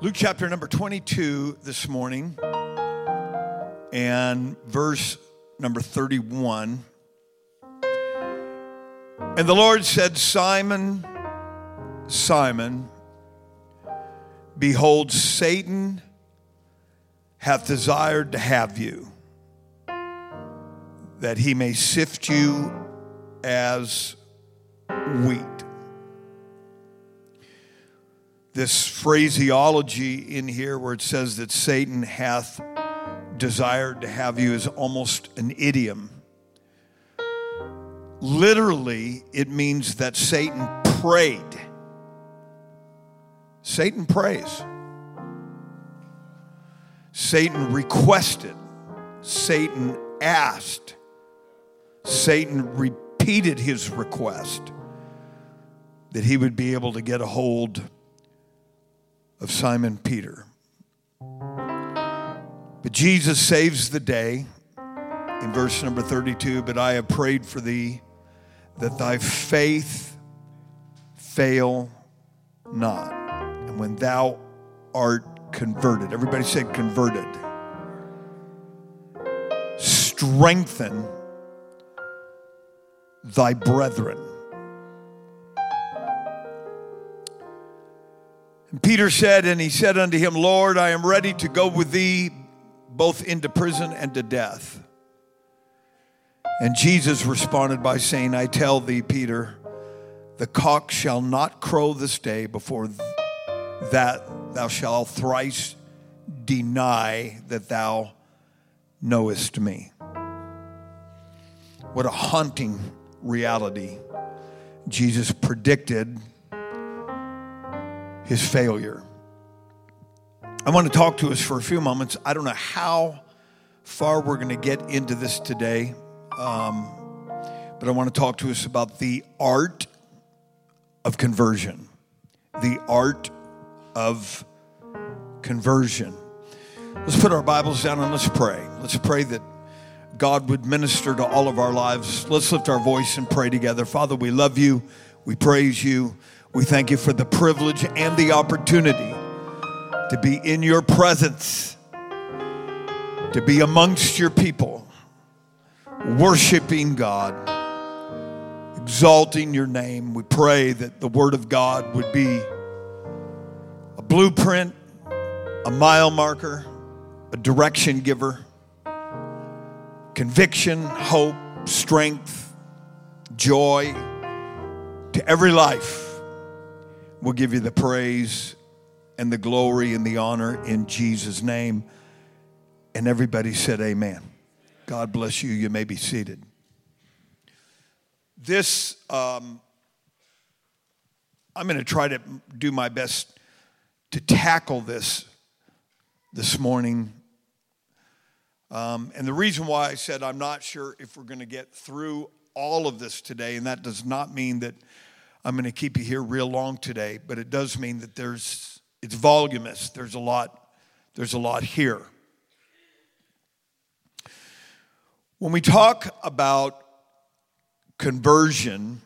Luke chapter number 22 this morning and verse number 31. And the Lord said, Simon, Simon, behold, Satan hath desired to have you, that he may sift you as wheat this phraseology in here where it says that Satan hath desired to have you is almost an idiom. Literally, it means that Satan prayed. Satan prays. Satan requested. Satan asked. Satan repeated his request that he would be able to get a hold of Simon Peter. But Jesus saves the day in verse number 32 But I have prayed for thee that thy faith fail not. And when thou art converted, everybody said converted, strengthen thy brethren. And Peter said, And he said unto him, Lord, I am ready to go with thee both into prison and to death. And Jesus responded by saying, I tell thee, Peter, the cock shall not crow this day before that thou shalt thrice deny that thou knowest me. What a haunting reality Jesus predicted his failure. I want to talk to us for a few moments. I don't know how far we're going to get into this today, um, but I want to talk to us about the art of conversion. The art of conversion. Let's put our Bibles down and let's pray. Let's pray that God would minister to all of our lives. Let's lift our voice and pray together. Father, we love you. We praise you. We thank you for the privilege and the opportunity to be in your presence, to be amongst your people, worshiping God, exalting your name. We pray that the Word of God would be a blueprint, a mile marker, a direction giver, conviction, hope, strength, joy to every life We'll give you the praise and the glory and the honor in Jesus' name. And everybody said, Amen. God bless you. You may be seated. This, um, I'm going to try to do my best to tackle this this morning. Um, and the reason why I said I'm not sure if we're going to get through all of this today, and that does not mean that I'm going to keep you here real long today, but it does mean that there's it's voluminous. There's a lot there's a lot here. When we talk about conversion,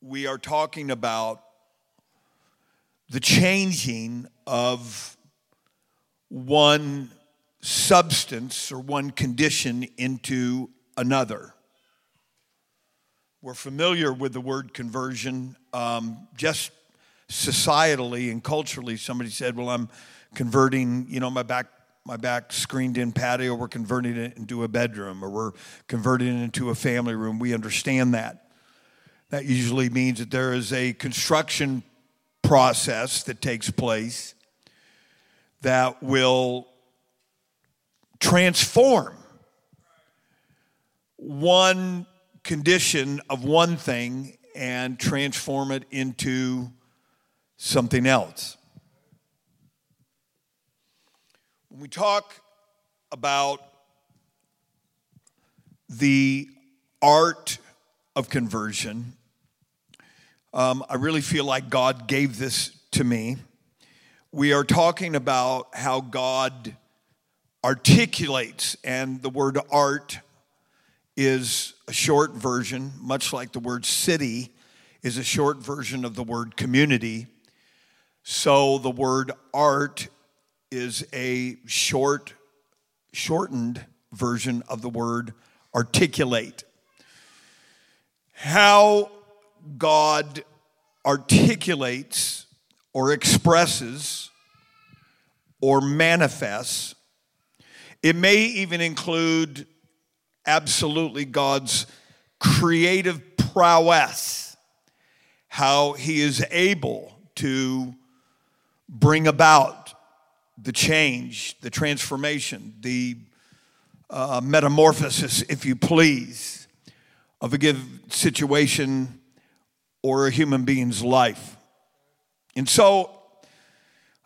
we are talking about the changing of one substance or one condition into another. We're familiar with the word conversion. Um, just societally and culturally, somebody said, "Well, I'm converting, you know, my back my back screened in patio. We're converting it into a bedroom, or we're converting it into a family room." We understand that. That usually means that there is a construction process that takes place that will transform one condition of one thing and transform it into something else. When we talk about the art of conversion, um, I really feel like God gave this to me. We are talking about how God articulates, and the word art is a short version, much like the word city is a short version of the word community. So the word art is a short, shortened version of the word articulate. How God articulates or expresses or manifests. It may even include absolutely God's creative prowess, how he is able to bring about the change, the transformation, the uh, metamorphosis, if you please, of a given situation or a human being's life. And so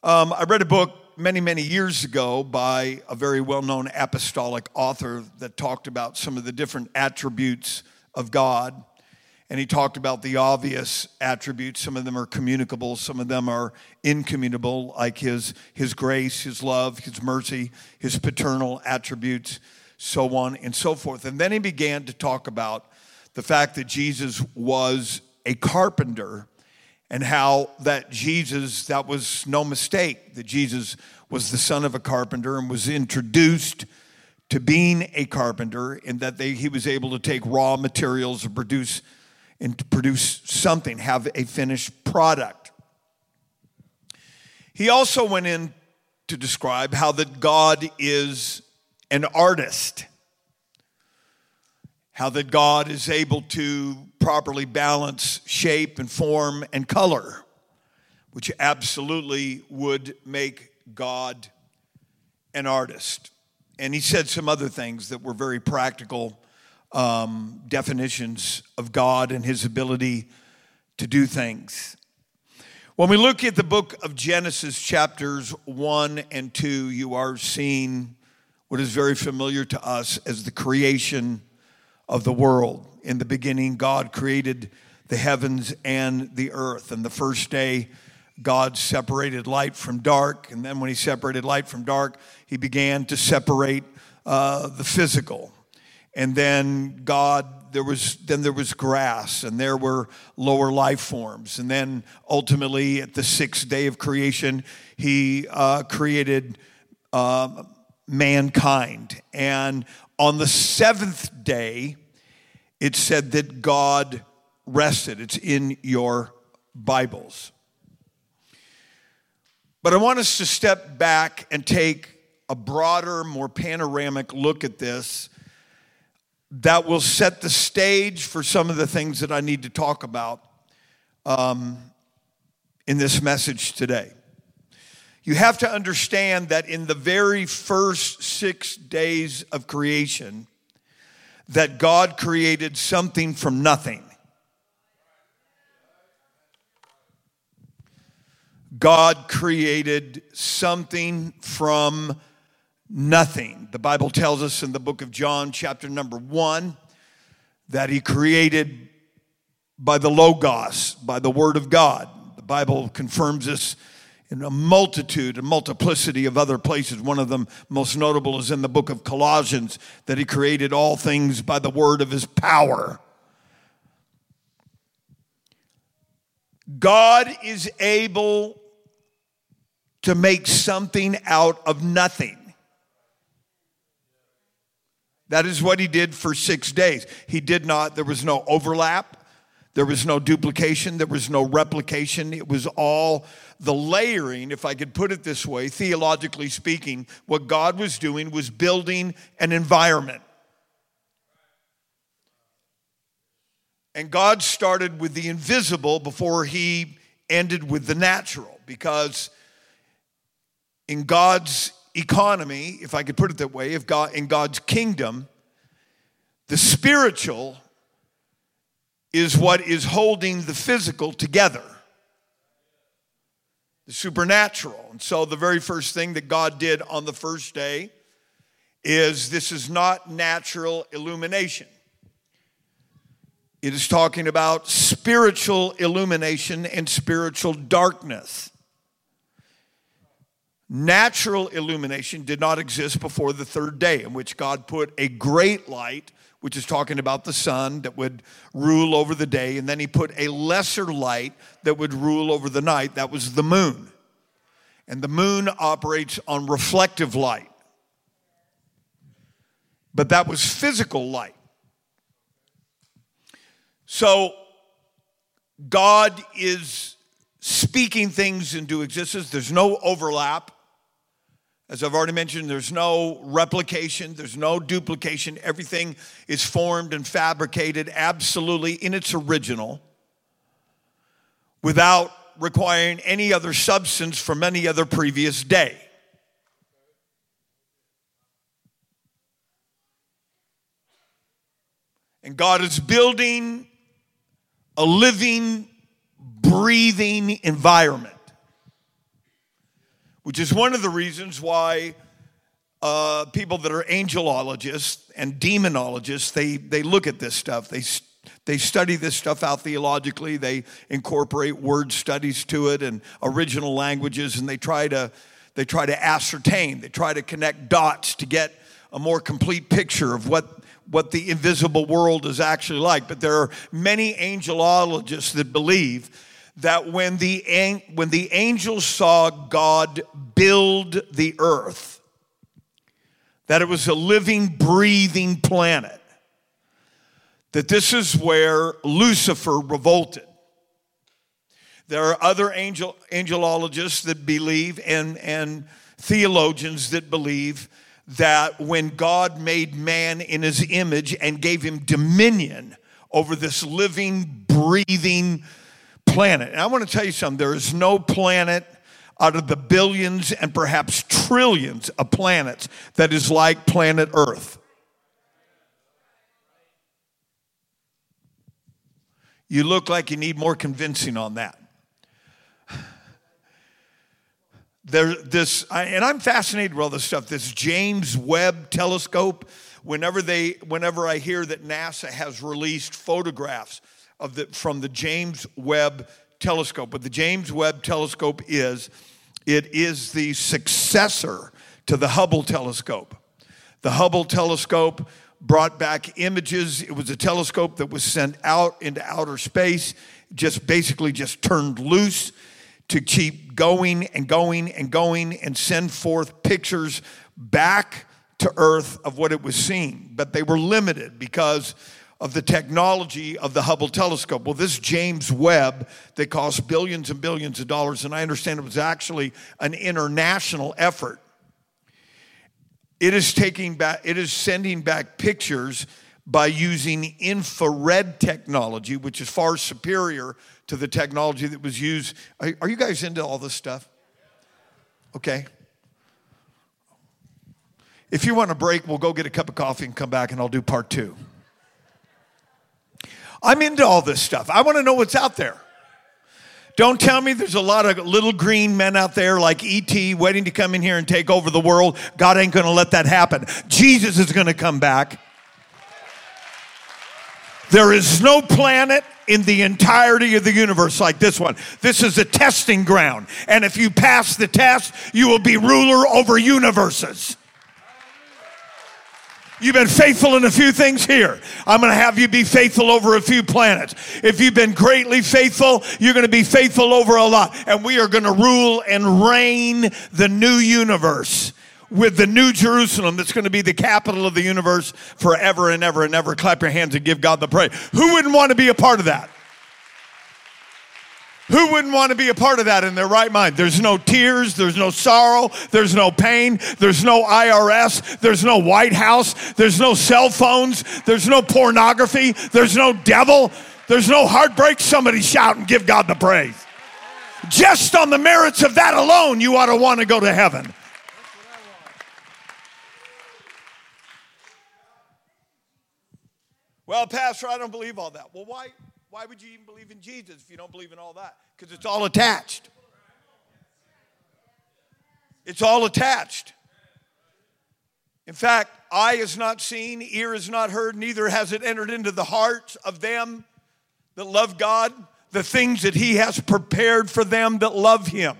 um, I read a book many, many years ago by a very well known apostolic author that talked about some of the different attributes of God. And he talked about the obvious attributes. Some of them are communicable, some of them are incommunicable, like his, his grace, his love, his mercy, his paternal attributes, so on and so forth. And then he began to talk about the fact that Jesus was a carpenter and how that Jesus, that was no mistake, that Jesus was the son of a carpenter and was introduced to being a carpenter and that they, he was able to take raw materials and produce and produce something, have a finished product. He also went in to describe how that God is an artist how that God is able to properly balance shape and form and color, which absolutely would make God an artist. And he said some other things that were very practical um, definitions of God and his ability to do things. When we look at the book of Genesis, chapters 1 and 2, you are seeing what is very familiar to us as the creation of the world. In the beginning, God created the heavens and the earth. And the first day, God separated light from dark. And then, when He separated light from dark, He began to separate uh, the physical. And then God, there was then there was grass, and there were lower life forms. And then ultimately, at the sixth day of creation, He uh, created. Uh, mankind. And on the seventh day, it said that God rested. It's in your Bibles. But I want us to step back and take a broader, more panoramic look at this that will set the stage for some of the things that I need to talk about um, in this message today. You have to understand that in the very first six days of creation, that God created something from nothing. God created something from nothing. The Bible tells us in the book of John, chapter number one, that He created by the Logos, by the Word of God. The Bible confirms this in a multitude, a multiplicity of other places. One of them, most notable, is in the book of Colossians, that he created all things by the word of his power. God is able to make something out of nothing. That is what he did for six days. He did not, there was no overlap. There was no duplication, there was no replication. It was all the layering, if I could put it this way, theologically speaking. What God was doing was building an environment. And God started with the invisible before he ended with the natural because in God's economy, if I could put it that way, if God in God's kingdom, the spiritual is what is holding the physical together the supernatural. And so, the very first thing that God did on the first day is this is not natural illumination. It is talking about spiritual illumination and spiritual darkness. Natural illumination did not exist before the third day, in which God put a great light which is talking about the sun that would rule over the day. And then he put a lesser light that would rule over the night. That was the moon. And the moon operates on reflective light. But that was physical light. So God is speaking things into existence. There's no overlap. As I've already mentioned, there's no replication, there's no duplication. Everything is formed and fabricated absolutely in its original without requiring any other substance from any other previous day. And God is building a living, breathing environment which is one of the reasons why uh, people that are angelologists and demonologists they they look at this stuff. They they study this stuff out theologically. They incorporate word studies to it and original languages and they try to they try to ascertain they try to connect dots to get a more complete picture of what what the invisible world is actually like. But there are many angelologists that believe that when the, when the angels saw God build the earth, that it was a living, breathing planet, that this is where Lucifer revolted. There are other angel, angelologists that believe and, and theologians that believe that when God made man in his image and gave him dominion over this living, breathing, planet. And I want to tell you something there is no planet out of the billions and perhaps trillions of planets that is like planet Earth. You look like you need more convincing on that. There, this, and I'm fascinated with all this stuff. This James Webb Telescope. Whenever they, whenever I hear that NASA has released photographs of the, from the James Webb telescope. What the James Webb telescope is, it is the successor to the Hubble telescope. The Hubble telescope brought back images. It was a telescope that was sent out into outer space, just basically just turned loose to keep going and going and going and send forth pictures back to Earth of what it was seeing. But they were limited because of the technology of the Hubble telescope. Well, this James Webb that cost billions and billions of dollars, and I understand it was actually an international effort. It is taking back, it is sending back pictures by using infrared technology, which is far superior to the technology that was used. Are, are you guys into all this stuff? Okay. If you want a break, we'll go get a cup of coffee and come back, and I'll do part two. I'm into all this stuff. I want to know what's out there. Don't tell me there's a lot of little green men out there like E.T. waiting to come in here and take over the world. God ain't going to let that happen. Jesus is going to come back. There is no planet in the entirety of the universe like this one. This is a testing ground. And if you pass the test, you will be ruler over universes. You've been faithful in a few things here. I'm going to have you be faithful over a few planets. If you've been greatly faithful, you're going to be faithful over a lot. And we are going to rule and reign the new universe with the new Jerusalem that's going to be the capital of the universe forever and ever and ever. Clap your hands and give God the praise. Who wouldn't want to be a part of that? Who wouldn't want to be a part of that in their right mind? There's no tears, there's no sorrow, there's no pain, there's no IRS, there's no White House, there's no cell phones, there's no pornography, there's no devil, there's no heartbreak. Somebody shout and give God the praise. Just on the merits of that alone, you ought to want to go to heaven. Well, Pastor, I don't believe all that. Well, why? Why would you even believe in Jesus if you don't believe in all that? Because it's all attached. It's all attached. In fact, eye is not seen, ear is not heard, neither has it entered into the hearts of them that love God, the things that He has prepared for them that love Him.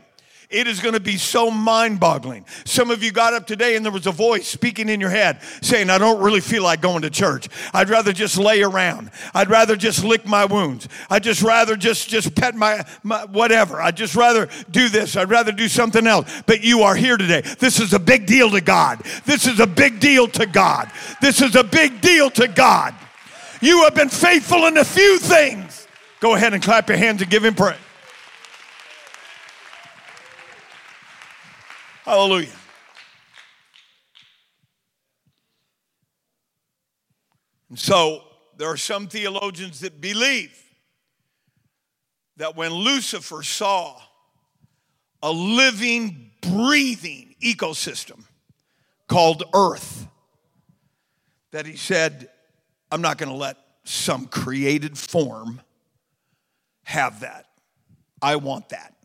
It is going to be so mind boggling. Some of you got up today and there was a voice speaking in your head saying, I don't really feel like going to church. I'd rather just lay around. I'd rather just lick my wounds. I'd just rather just, just pet my, my whatever. I'd just rather do this. I'd rather do something else. But you are here today. This is a big deal to God. This is a big deal to God. This is a big deal to God. You have been faithful in a few things. Go ahead and clap your hands and give him praise. Hallelujah. And so there are some theologians that believe that when Lucifer saw a living, breathing ecosystem called Earth, that he said, I'm not going to let some created form have that. I want that.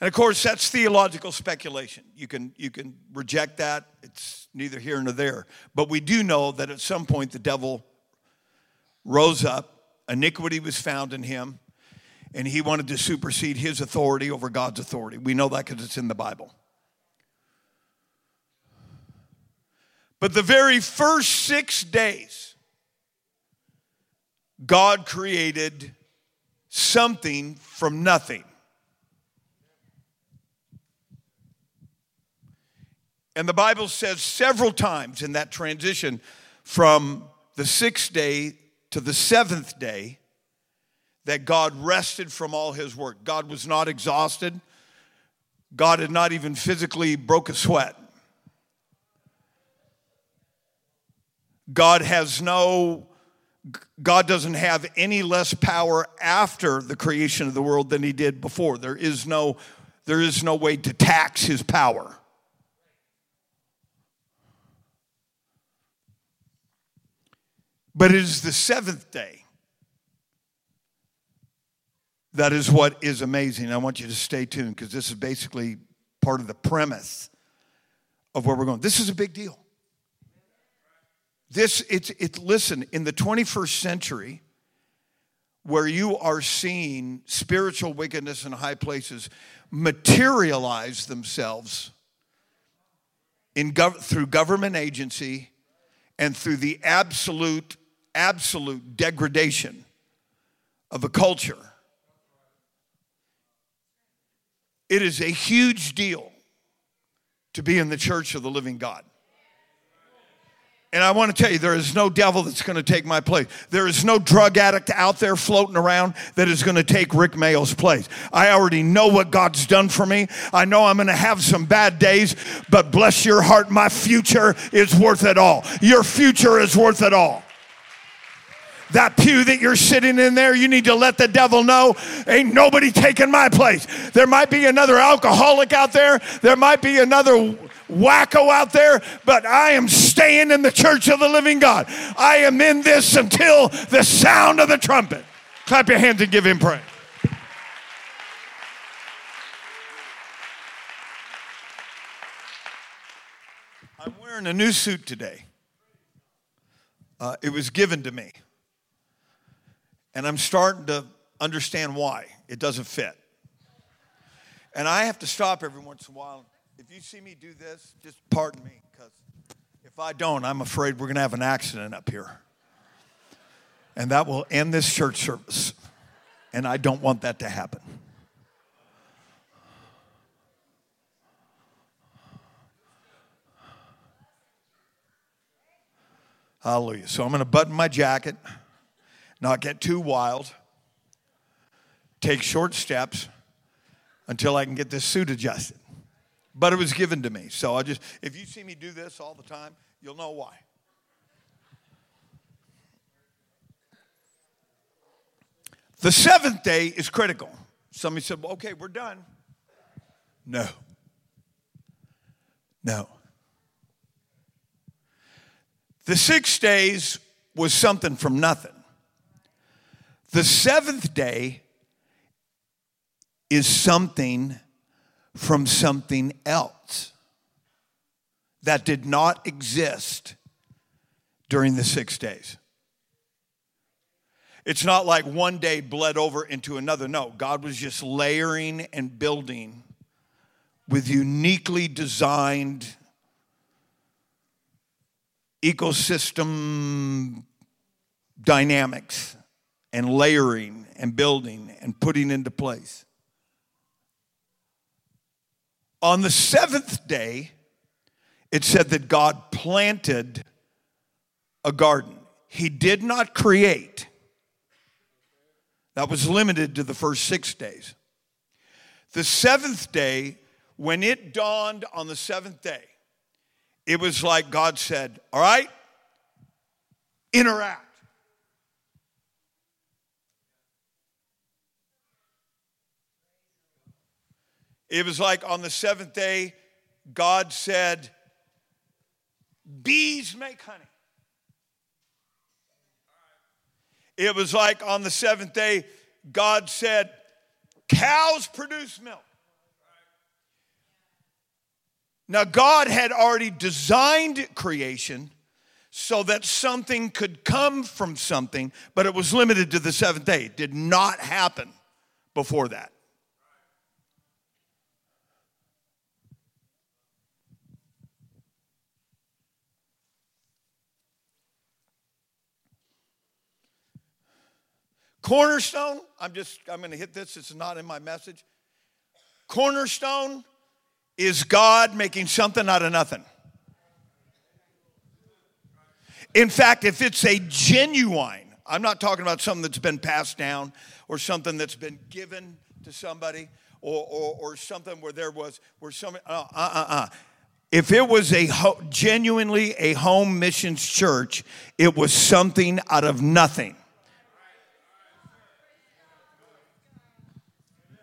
And of course, that's theological speculation. You can, you can reject that, it's neither here nor there. But we do know that at some point the devil rose up, iniquity was found in him, and he wanted to supersede his authority over God's authority. We know that because it's in the Bible. But the very first six days, God created something from nothing. And the Bible says several times in that transition from the sixth day to the seventh day that God rested from all his work. God was not exhausted. God had not even physically broke a sweat. God has no God doesn't have any less power after the creation of the world than he did before. There is no there is no way to tax his power. But it is the seventh day. That is what is amazing. I want you to stay tuned because this is basically part of the premise of where we're going. This is a big deal. This, it's, it's, listen, in the 21st century, where you are seeing spiritual wickedness in high places materialize themselves in gov- through government agency and through the absolute absolute degradation of a culture. It is a huge deal to be in the church of the living God. And I want to tell you, there is no devil that's going to take my place. There is no drug addict out there floating around that is going to take Rick Mayo's place. I already know what God's done for me. I know I'm going to have some bad days, but bless your heart, my future is worth it all. Your future is worth it all. That pew that you're sitting in there, you need to let the devil know ain't nobody taking my place. There might be another alcoholic out there, there might be another wacko out there, but I am staying in the church of the living God. I am in this until the sound of the trumpet. Clap your hands and give him praise. I'm wearing a new suit today. Uh, it was given to me. And I'm starting to understand why it doesn't fit. And I have to stop every once in a while. If you see me do this, just pardon me, because if I don't, I'm afraid we're going to have an accident up here. And that will end this church service. And I don't want that to happen. Hallelujah. So I'm going to button my jacket not get too wild, take short steps until I can get this suit adjusted. But it was given to me. So I just, if you see me do this all the time, you'll know why. The seventh day is critical. Somebody said, well, okay, we're done. No. No. The six days was something from nothing. The seventh day is something from something else that did not exist during the six days. It's not like one day bled over into another. No, God was just layering and building with uniquely designed ecosystem dynamics and layering and building and putting into place. On the seventh day, it said that God planted a garden. He did not create. That was limited to the first six days. The seventh day, when it dawned on the seventh day, it was like God said, All right, interact. It was like on the seventh day, God said, Bees make honey. It was like on the seventh day, God said, Cows produce milk. Now, God had already designed creation so that something could come from something, but it was limited to the seventh day. It did not happen before that. Cornerstone, I'm just, I'm going to hit this, it's not in my message. Cornerstone is God making something out of nothing. In fact, if it's a genuine, I'm not talking about something that's been passed down or something that's been given to somebody or, or, or something where there was, where somebody, uh, uh, uh, uh. If it was a ho- genuinely a home missions church, it was something out of nothing.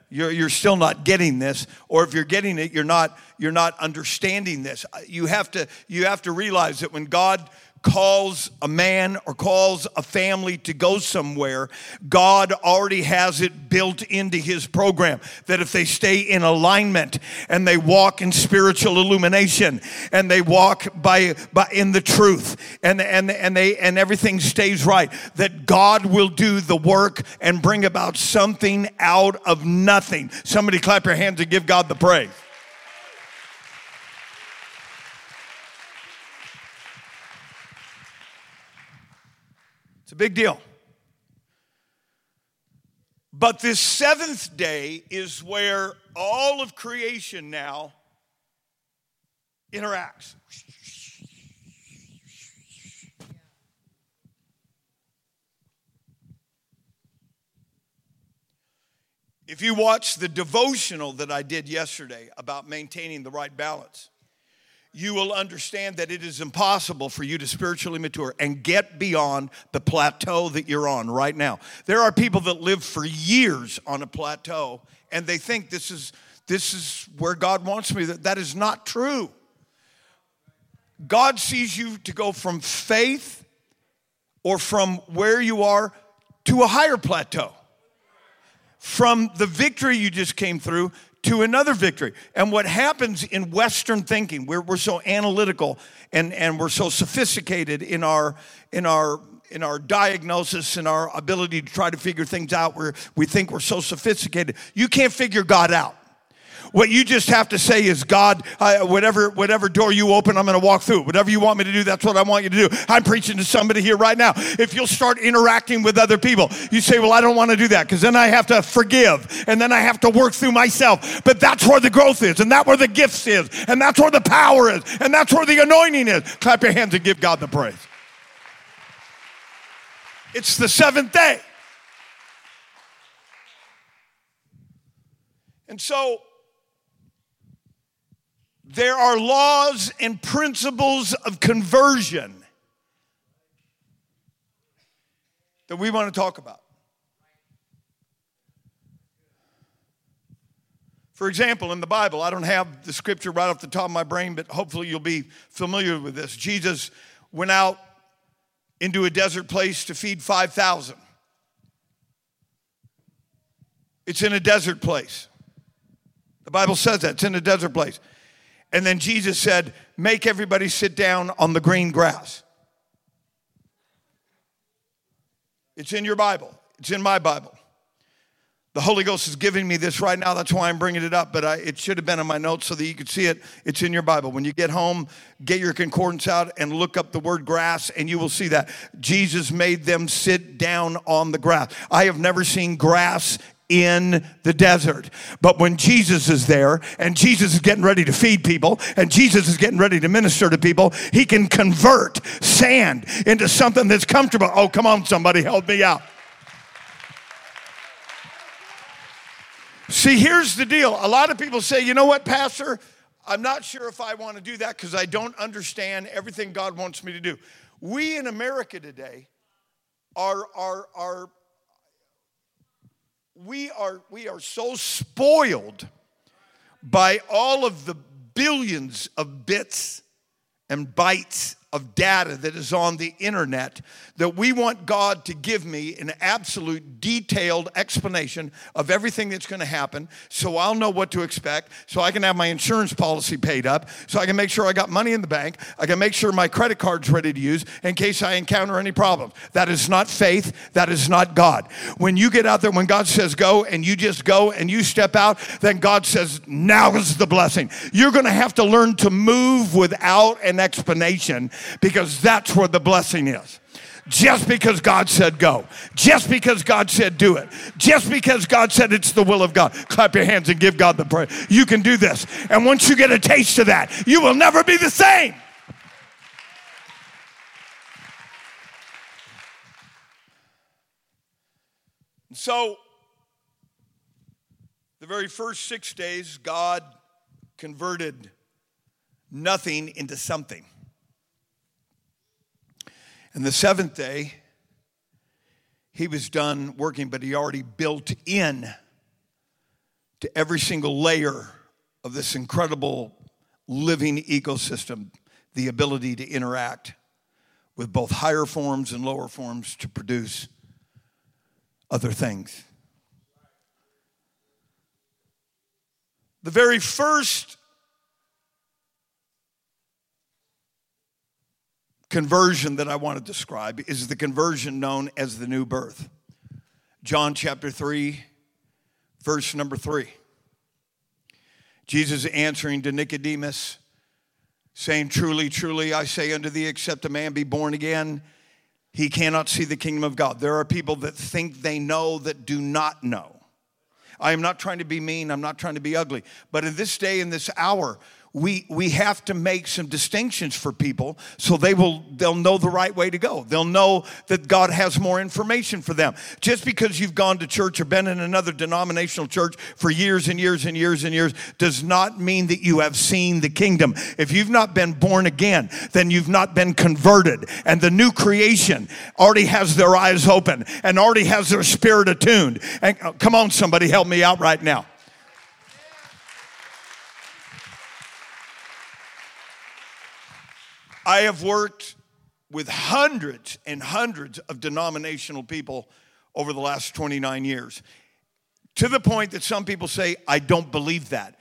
You're, you're still not getting this, or if you're getting it, you're not, you're not understanding this. You have, to, you have to realize that when God calls a man or calls a family to go somewhere, God already has it built into his program that if they stay in alignment and they walk in spiritual illumination and they walk by, by in the truth and, and, and they and everything stays right, that God will do the work and bring about something out of nothing. Somebody clap your hands and give God the praise. Big deal. But this seventh day is where all of creation now interacts. If you watch the devotional that I did yesterday about maintaining the right balance, you will understand that it is impossible for you to spiritually mature and get beyond the plateau that you're on right now. There are people that live for years on a plateau and they think this is this is where God wants me. That, that is not true. God sees you to go from faith or from where you are to a higher plateau. From the victory you just came through to another victory. And what happens in Western thinking, we're, we're so analytical and, and we're so sophisticated in our, in our in our diagnosis and our ability to try to figure things out where we think we're so sophisticated. You can't figure God out. What you just have to say is, God, whatever, whatever door you open, I'm going to walk through. Whatever you want me to do, that's what I want you to do. I'm preaching to somebody here right now. If you'll start interacting with other people, you say, Well, I don't want to do that because then I have to forgive and then I have to work through myself. But that's where the growth is, and that's where the gifts is, and that's where the power is, and that's where the anointing is. Clap your hands and give God the praise. It's the seventh day. And so there are laws and principles of conversion that we want to talk about. For example, in the Bible, I don't have the scripture right off the top of my brain, but hopefully you'll be familiar with this. Jesus went out into a desert place to feed 5,000. It's in a desert place. The Bible says that. It's in a desert place. And then Jesus said, Make everybody sit down on the green grass. It's in your Bible. It's in my Bible. The Holy Ghost is giving me this right now. That's why I'm bringing it up, but I, it should have been in my notes so that you could see it. It's in your Bible. When you get home, get your concordance out and look up the word grass, and you will see that. Jesus made them sit down on the grass. I have never seen grass in the desert. But when Jesus is there and Jesus is getting ready to feed people and Jesus is getting ready to minister to people, he can convert sand into something that's comfortable. Oh, come on, somebody, help me out. See, here's the deal. A lot of people say, you know what, Pastor? I'm not sure if I want to do that because I don't understand everything God wants me to do. We in America today are, are, are we are, we are so spoiled by all of the billions of bits and bytes of data that is on the internet that we want God to give me an absolute detailed explanation of everything that's going to happen so I'll know what to expect, so I can have my insurance policy paid up, so I can make sure I got money in the bank, I can make sure my credit card's ready to use in case I encounter any problems. That is not faith, that is not God. When you get out there, when God says go and you just go and you step out, then God says, now is the blessing. You're going to have to learn to move without an explanation because that's where the blessing is. Just because God said go, just because God said do it, just because God said it's the will of God. Clap your hands and give God the praise. You can do this. And once you get a taste of that, you will never be the same. So, the very first six days, God converted nothing into something. And the seventh day, he was done working, but he already built in to every single layer of this incredible living ecosystem the ability to interact with both higher forms and lower forms to produce other things. The very first conversion that I want to describe is the conversion known as the new birth. John chapter 3, verse number 3. Jesus answering to Nicodemus, saying, Truly, truly, I say unto thee, except a man be born again, he cannot see the kingdom of God. There are people that think they know that do not know. I am not trying to be mean, I'm not trying to be ugly, but in this day, in this hour, we, we have to make some distinctions for people so they will they'll know the right way to go. They'll know that god has more information for them. Just because you've gone to church or been in another denominational church for years and years and years and years does not mean that you have seen the kingdom. If you've not been born again then you've not been converted. And the new creation already has their eyes open and already has their spirit attuned. And uh, come on somebody help me out right now I have worked with hundreds and hundreds of denominational people over the last 29 years to the point that some people say, I don't believe that.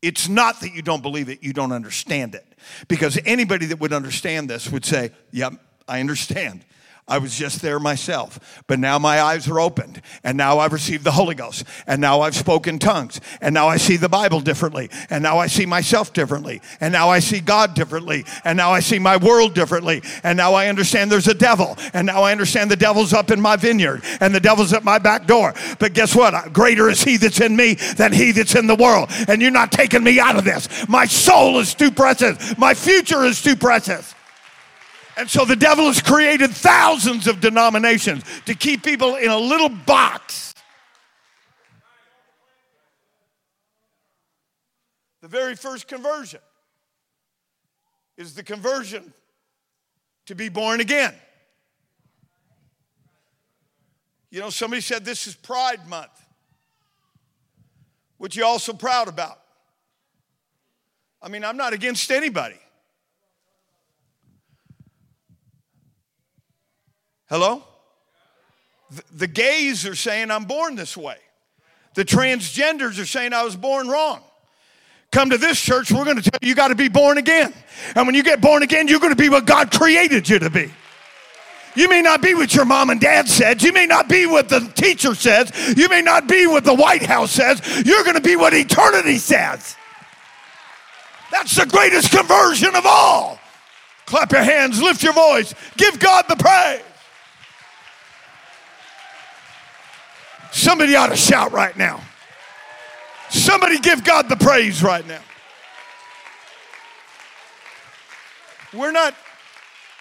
It's not that you don't believe it, you don't understand it. Because anybody that would understand this would say, Yep, I understand. I was just there myself. But now my eyes are opened, and now I've received the Holy Ghost, and now I've spoken tongues, and now I see the Bible differently, and now I see myself differently, and now I see God differently, and now I see my world differently, and now I understand there's a devil, and now I understand the devil's up in my vineyard, and the devil's at my back door. But guess what? Greater is he that's in me than he that's in the world, and you're not taking me out of this. My soul is too precious, my future is too precious. And so the devil has created thousands of denominations to keep people in a little box. The very first conversion is the conversion to be born again. You know, somebody said this is Pride Month. What you also proud about? I mean, I'm not against anybody. Hello? The gays are saying I'm born this way. The transgenders are saying I was born wrong. Come to this church, we're going to tell you you got to be born again. And when you get born again, you're going to be what God created you to be. You may not be what your mom and dad said. You may not be what the teacher says. You may not be what the White House says. You're going to be what eternity says. That's the greatest conversion of all. Clap your hands, lift your voice, give God the praise. Somebody ought to shout right now. Somebody give God the praise right now. We're not,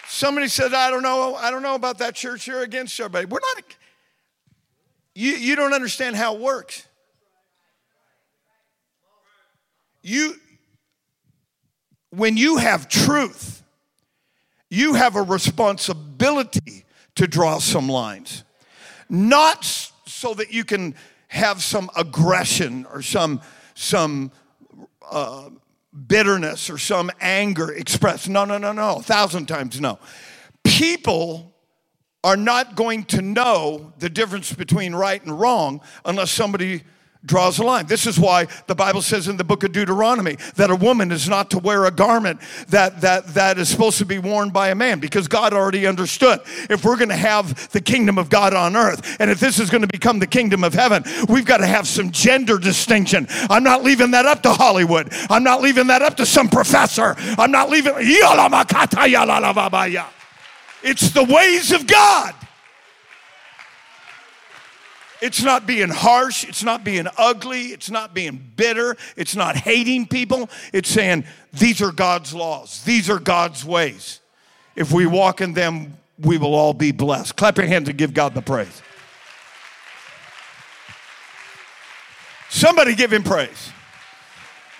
somebody said, I don't know, I don't know about that church. You're against everybody. We're not, you, you don't understand how it works. You, when you have truth, you have a responsibility to draw some lines. Not so that you can have some aggression or some, some uh, bitterness or some anger expressed. No, no, no, no. A thousand times no. People are not going to know the difference between right and wrong unless somebody draws a line. This is why the Bible says in the book of Deuteronomy that a woman is not to wear a garment that, that, that is supposed to be worn by a man because God already understood. If we're going to have the kingdom of God on earth, and if this is going to become the kingdom of heaven, we've got to have some gender distinction. I'm not leaving that up to Hollywood. I'm not leaving that up to some professor. I'm not leaving. It's the ways of God. It's not being harsh. It's not being ugly. It's not being bitter. It's not hating people. It's saying, these are God's laws. These are God's ways. If we walk in them, we will all be blessed. Clap your hands and give God the praise. Somebody give him praise.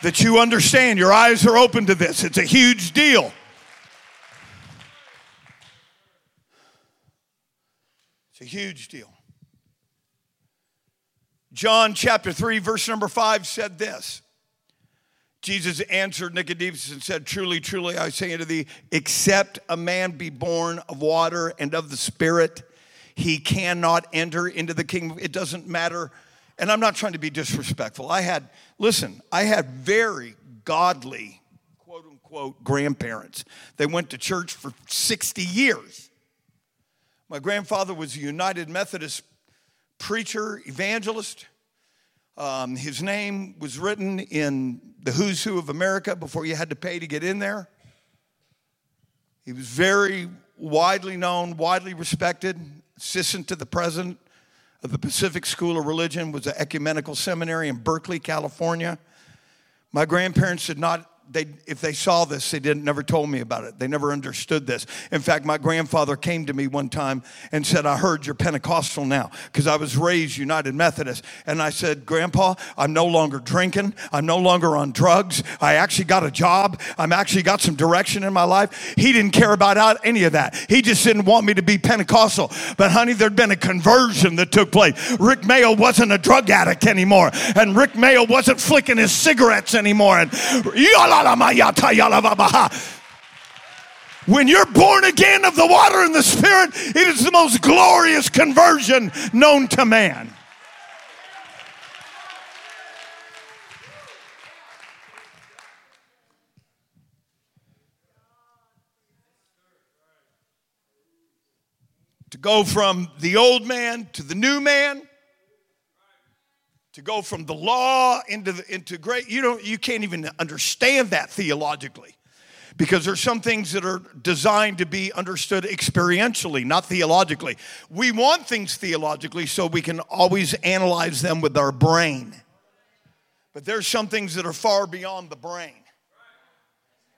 That you understand, your eyes are open to this. It's a huge deal. It's a huge deal. John chapter 3, verse number 5 said this Jesus answered Nicodemus and said, Truly, truly, I say unto thee, except a man be born of water and of the Spirit, he cannot enter into the kingdom. It doesn't matter. And I'm not trying to be disrespectful. I had, listen, I had very godly, quote unquote, grandparents. They went to church for 60 years. My grandfather was a United Methodist preacher, evangelist. Um, his name was written in the who's who of America before you had to pay to get in there. He was very widely known, widely respected, assistant to the president of the Pacific School of Religion, was an ecumenical seminary in Berkeley, California. My grandparents did not they, if they saw this, they didn't never told me about it. They never understood this. In fact, my grandfather came to me one time and said, I heard you're Pentecostal now because I was raised United Methodist. And I said, Grandpa, I'm no longer drinking. I'm no longer on drugs. I actually got a job. I'm actually got some direction in my life. He didn't care about any of that. He just didn't want me to be Pentecostal. But honey, there'd been a conversion that took place. Rick Mayo wasn't a drug addict anymore. And Rick Mayo wasn't flicking his cigarettes anymore. And when you're born again of the water and the Spirit, it is the most glorious conversion known to man. To go from the old man to the new man to go from the law into the, into great you don't you can't even understand that theologically because there's some things that are designed to be understood experientially not theologically we want things theologically so we can always analyze them with our brain but there's some things that are far beyond the brain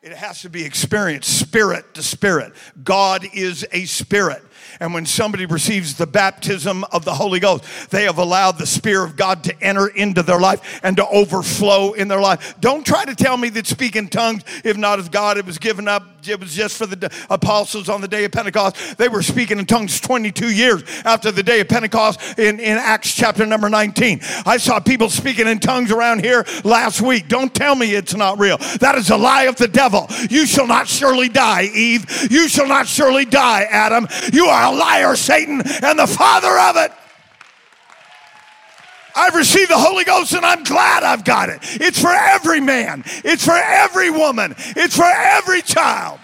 it has to be experienced spirit to spirit. God is a spirit. And when somebody receives the baptism of the Holy Ghost, they have allowed the Spirit of God to enter into their life and to overflow in their life. Don't try to tell me that speaking tongues, if not of God, it was given up, it was just for the apostles on the day of Pentecost. They were speaking in tongues 22 years after the day of Pentecost in, in Acts chapter number 19. I saw people speaking in tongues around here last week. Don't tell me it's not real. That is a lie of the devil. You shall not surely die, Eve. You shall not surely die, Adam. You are are a liar, Satan, and the father of it. I've received the Holy Ghost and I'm glad I've got it. It's for every man, it's for every woman, it's for every child.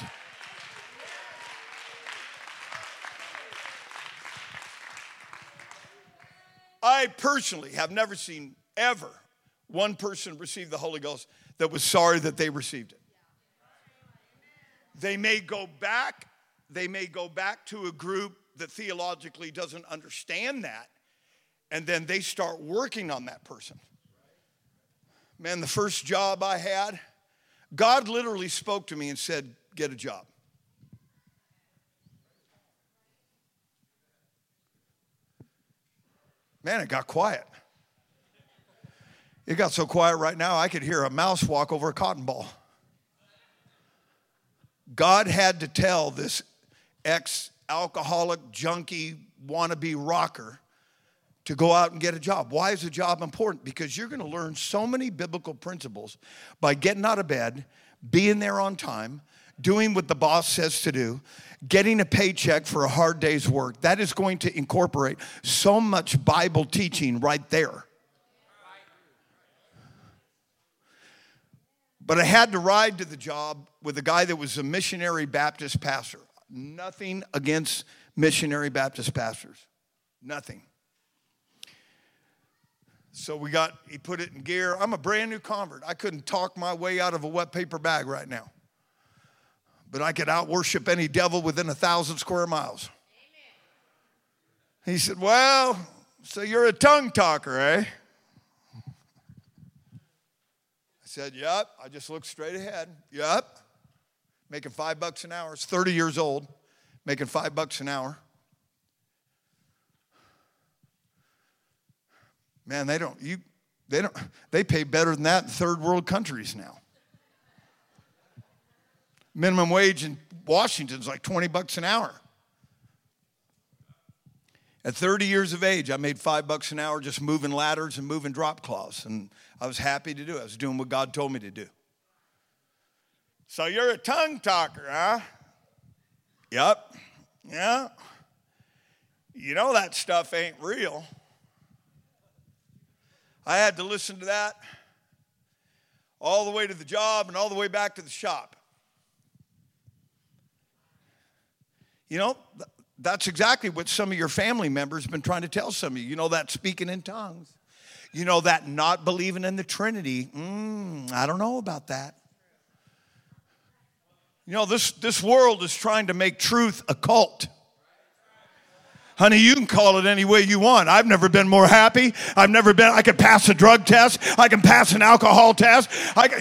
I personally have never seen ever one person receive the Holy Ghost that was sorry that they received it. They may go back they may go back to a group that theologically doesn't understand that, and then they start working on that person. Man, the first job I had, God literally spoke to me and said, Get a job. Man, it got quiet. It got so quiet right now, I could hear a mouse walk over a cotton ball. God had to tell this ex alcoholic, junkie, wannabe rocker to go out and get a job. Why is a job important? Because you're going to learn so many biblical principles by getting out of bed, being there on time, doing what the boss says to do, getting a paycheck for a hard day's work. That is going to incorporate so much Bible teaching right there. But I had to ride to the job with a guy that was a missionary Baptist pastor. Nothing against missionary Baptist pastors. Nothing. So we got, he put it in gear. I'm a brand new convert. I couldn't talk my way out of a wet paper bag right now. But I could out worship any devil within a thousand square miles. He said, Well, so you're a tongue talker, eh? I said, Yep. I just looked straight ahead. Yep making five bucks an hour. Is 30 years old, making five bucks an hour. Man, they don't, you, they don't, they pay better than that in third world countries now. Minimum wage in Washington is like 20 bucks an hour. At 30 years of age, I made five bucks an hour just moving ladders and moving drop cloths, and I was happy to do it. I was doing what God told me to do. So you're a tongue talker, huh? Yep. Yeah. You know that stuff ain't real. I had to listen to that all the way to the job and all the way back to the shop. You know, that's exactly what some of your family members have been trying to tell some of you. You know, that speaking in tongues. You know, that not believing in the Trinity. Mm, I don't know about that. You know, this, this world is trying to make truth a cult. Honey, you can call it any way you want. I've never been more happy. I've never been, I could pass a drug test. I can pass an alcohol test. I can,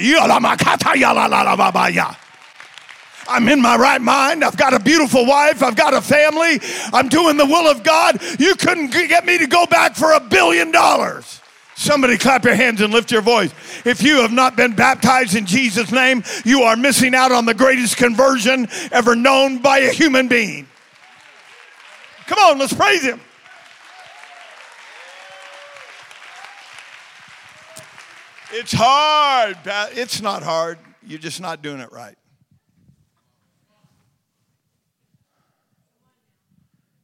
I'm in my right mind. I've got a beautiful wife. I've got a family. I'm doing the will of God. You couldn't get me to go back for a billion dollars. Somebody clap your hands and lift your voice. If you have not been baptized in Jesus' name, you are missing out on the greatest conversion ever known by a human being. Come on, let's praise Him. It's hard. It's not hard. You're just not doing it right.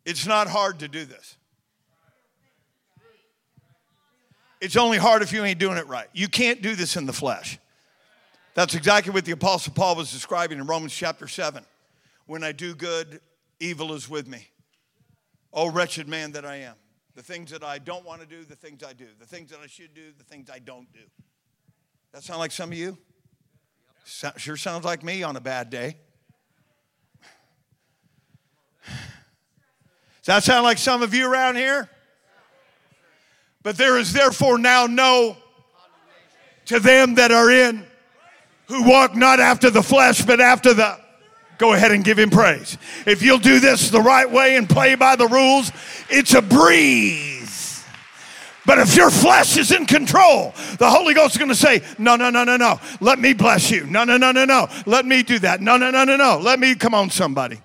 It's not hard to do this. It's only hard if you ain't doing it right. You can't do this in the flesh. That's exactly what the Apostle Paul was describing in Romans chapter 7. When I do good, evil is with me. Oh, wretched man that I am. The things that I don't want to do, the things I do. The things that I should do, the things I don't do. That sound like some of you? So, sure sounds like me on a bad day. Does that sound like some of you around here? But there is therefore now no to them that are in who walk not after the flesh, but after the. Go ahead and give him praise. If you'll do this the right way and play by the rules, it's a breeze. But if your flesh is in control, the Holy Ghost is going to say, No, no, no, no, no. Let me bless you. No, no, no, no, no. Let me do that. No, no, no, no, no. Let me, come on, somebody.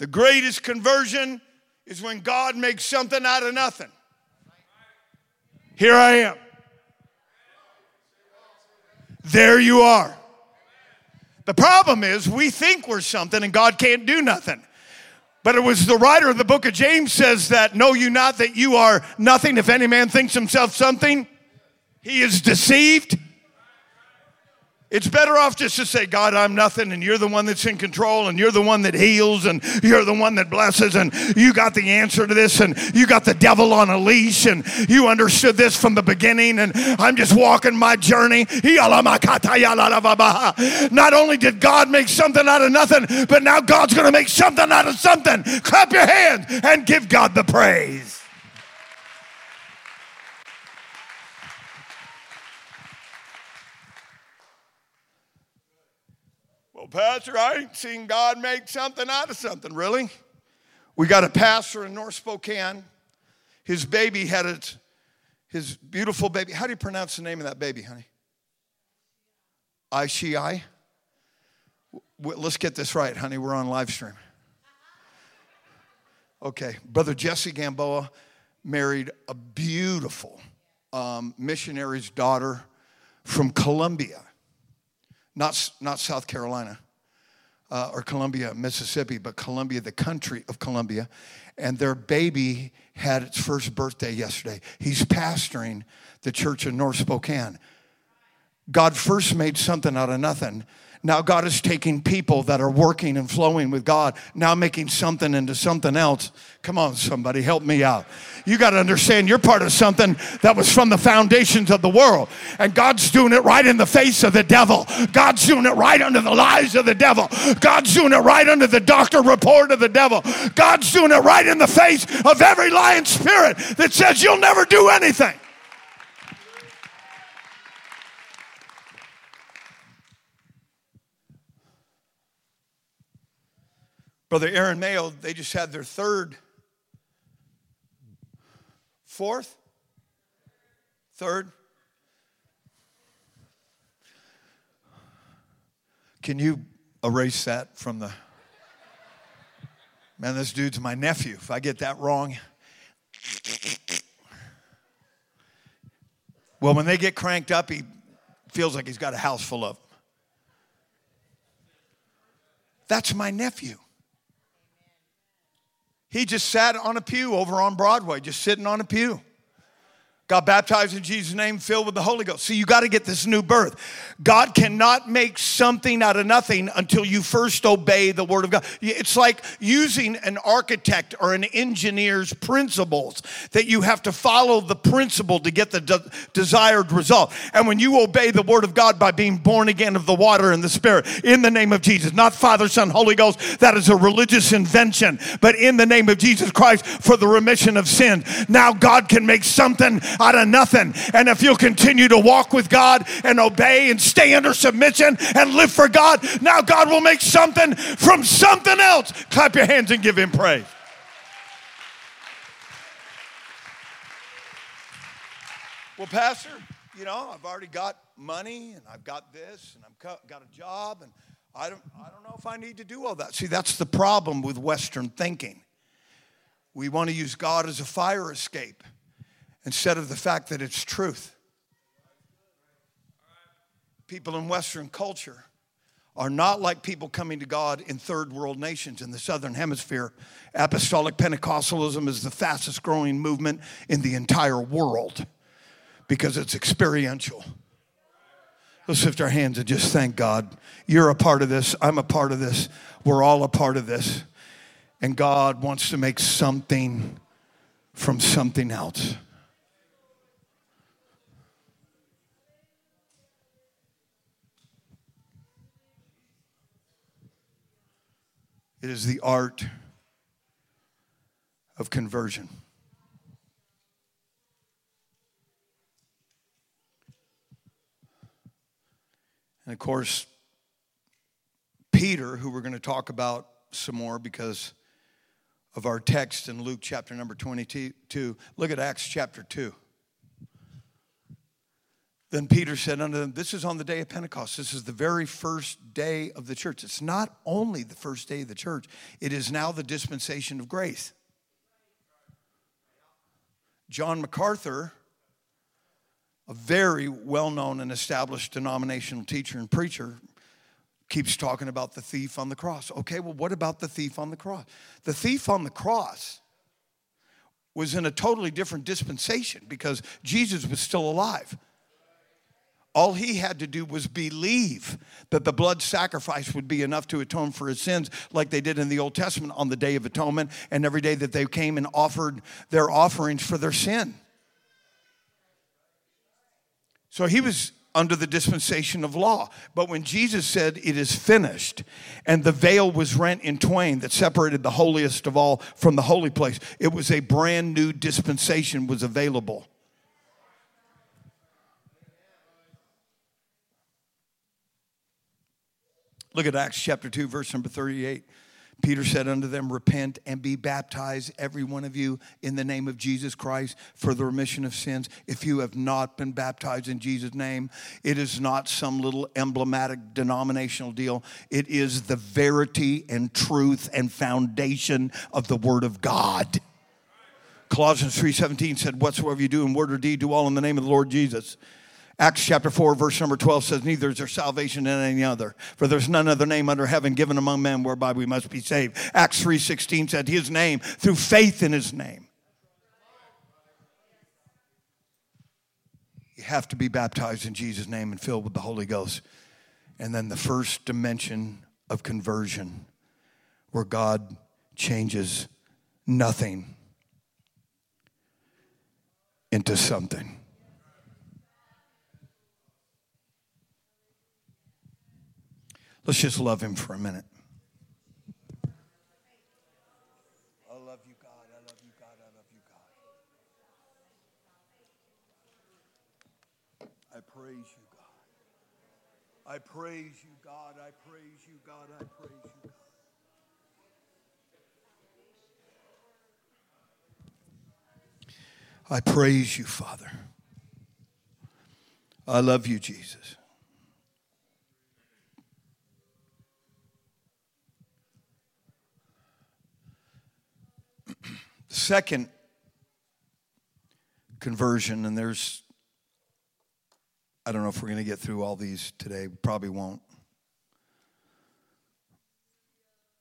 The greatest conversion is when God makes something out of nothing. Here I am. There you are. The problem is we think we're something and God can't do nothing. But it was the writer of the book of James says that know you not that you are nothing if any man thinks himself something he is deceived. It's better off just to say, God, I'm nothing, and you're the one that's in control, and you're the one that heals, and you're the one that blesses, and you got the answer to this, and you got the devil on a leash, and you understood this from the beginning, and I'm just walking my journey. Not only did God make something out of nothing, but now God's going to make something out of something. Clap your hands and give God the praise. Pastor, I ain't seen God make something out of something. Really? We got a pastor in North Spokane. His baby had its, his beautiful baby. How do you pronounce the name of that baby, honey? I she I Let's get this right, honey. We're on live stream. Okay, Brother Jesse Gamboa married a beautiful um, missionary's daughter from Colombia not, not South Carolina uh, or Columbia, Mississippi, but Colombia, the country of Colombia. And their baby had its first birthday yesterday. He's pastoring the church in North Spokane. God first made something out of nothing now God is taking people that are working and flowing with God, now making something into something else. Come on, somebody, help me out. You got to understand you're part of something that was from the foundations of the world. And God's doing it right in the face of the devil. God's doing it right under the lies of the devil. God's doing it right under the doctor report of the devil. God's doing it right in the face of every lying spirit that says you'll never do anything. Brother Aaron Mayo, they just had their third, fourth, third. Can you erase that from the. Man, this dude's my nephew. If I get that wrong. Well, when they get cranked up, he feels like he's got a house full of them. That's my nephew. He just sat on a pew over on Broadway, just sitting on a pew got baptized in Jesus' name, filled with the Holy Ghost. See, you got to get this new birth. God cannot make something out of nothing until you first obey the Word of God. It's like using an architect or an engineer's principles that you have to follow the principle to get the de- desired result. And when you obey the Word of God by being born again of the water and the Spirit, in the name of Jesus, not Father, Son, Holy Ghost, that is a religious invention, but in the name of Jesus Christ for the remission of sin. Now God can make something out of nothing. And if you'll continue to walk with God and obey and stay under submission and live for God, now God will make something from something else. Clap your hands and give Him praise. Well, Pastor, you know, I've already got money and I've got this and I've got a job and I don't, I don't know if I need to do all that. See, that's the problem with Western thinking. We want to use God as a fire escape instead of the fact that it's truth. People in Western culture are not like people coming to God in third world nations in the southern hemisphere. Apostolic Pentecostalism is the fastest growing movement in the entire world because it's experiential. Let's lift our hands and just thank God. You're a part of this. I'm a part of this. We're all a part of this. And God wants to make something from something else. It is the art of conversion. And of course, Peter, who we're going to talk about some more because of our text in Luke chapter number 22. Look at Acts chapter 2. Then Peter said unto them, This is on the day of Pentecost. This is the very first day of the church. It's not only the first day of the church, it is now the dispensation of grace. John MacArthur, a very well known and established denominational teacher and preacher, keeps talking about the thief on the cross. Okay, well, what about the thief on the cross? The thief on the cross was in a totally different dispensation because Jesus was still alive. All he had to do was believe that the blood sacrifice would be enough to atone for his sins, like they did in the Old Testament on the Day of Atonement and every day that they came and offered their offerings for their sin. So he was under the dispensation of law. But when Jesus said, It is finished, and the veil was rent in twain that separated the holiest of all from the holy place, it was a brand new dispensation was available. Look at Acts chapter 2, verse number 38. Peter said unto them, Repent and be baptized, every one of you, in the name of Jesus Christ for the remission of sins. If you have not been baptized in Jesus' name, it is not some little emblematic denominational deal. It is the verity and truth and foundation of the Word of God. Colossians 3:17 said, Whatsoever you do in word or deed, do all in the name of the Lord Jesus. Acts chapter 4, verse number 12 says, Neither is there salvation in any other, for there's none other name under heaven given among men whereby we must be saved. Acts 3:16 said, His name, through faith in his name. You have to be baptized in Jesus' name and filled with the Holy Ghost. And then the first dimension of conversion, where God changes nothing into something. Let's just love him for a minute. I love you, God. I love you, God. I love you, God. I praise you, God. I praise you, God. I praise you, God. I praise you, God. I praise you, Father. I love you, Jesus. Second conversion, and there's, I don't know if we're going to get through all these today, probably won't.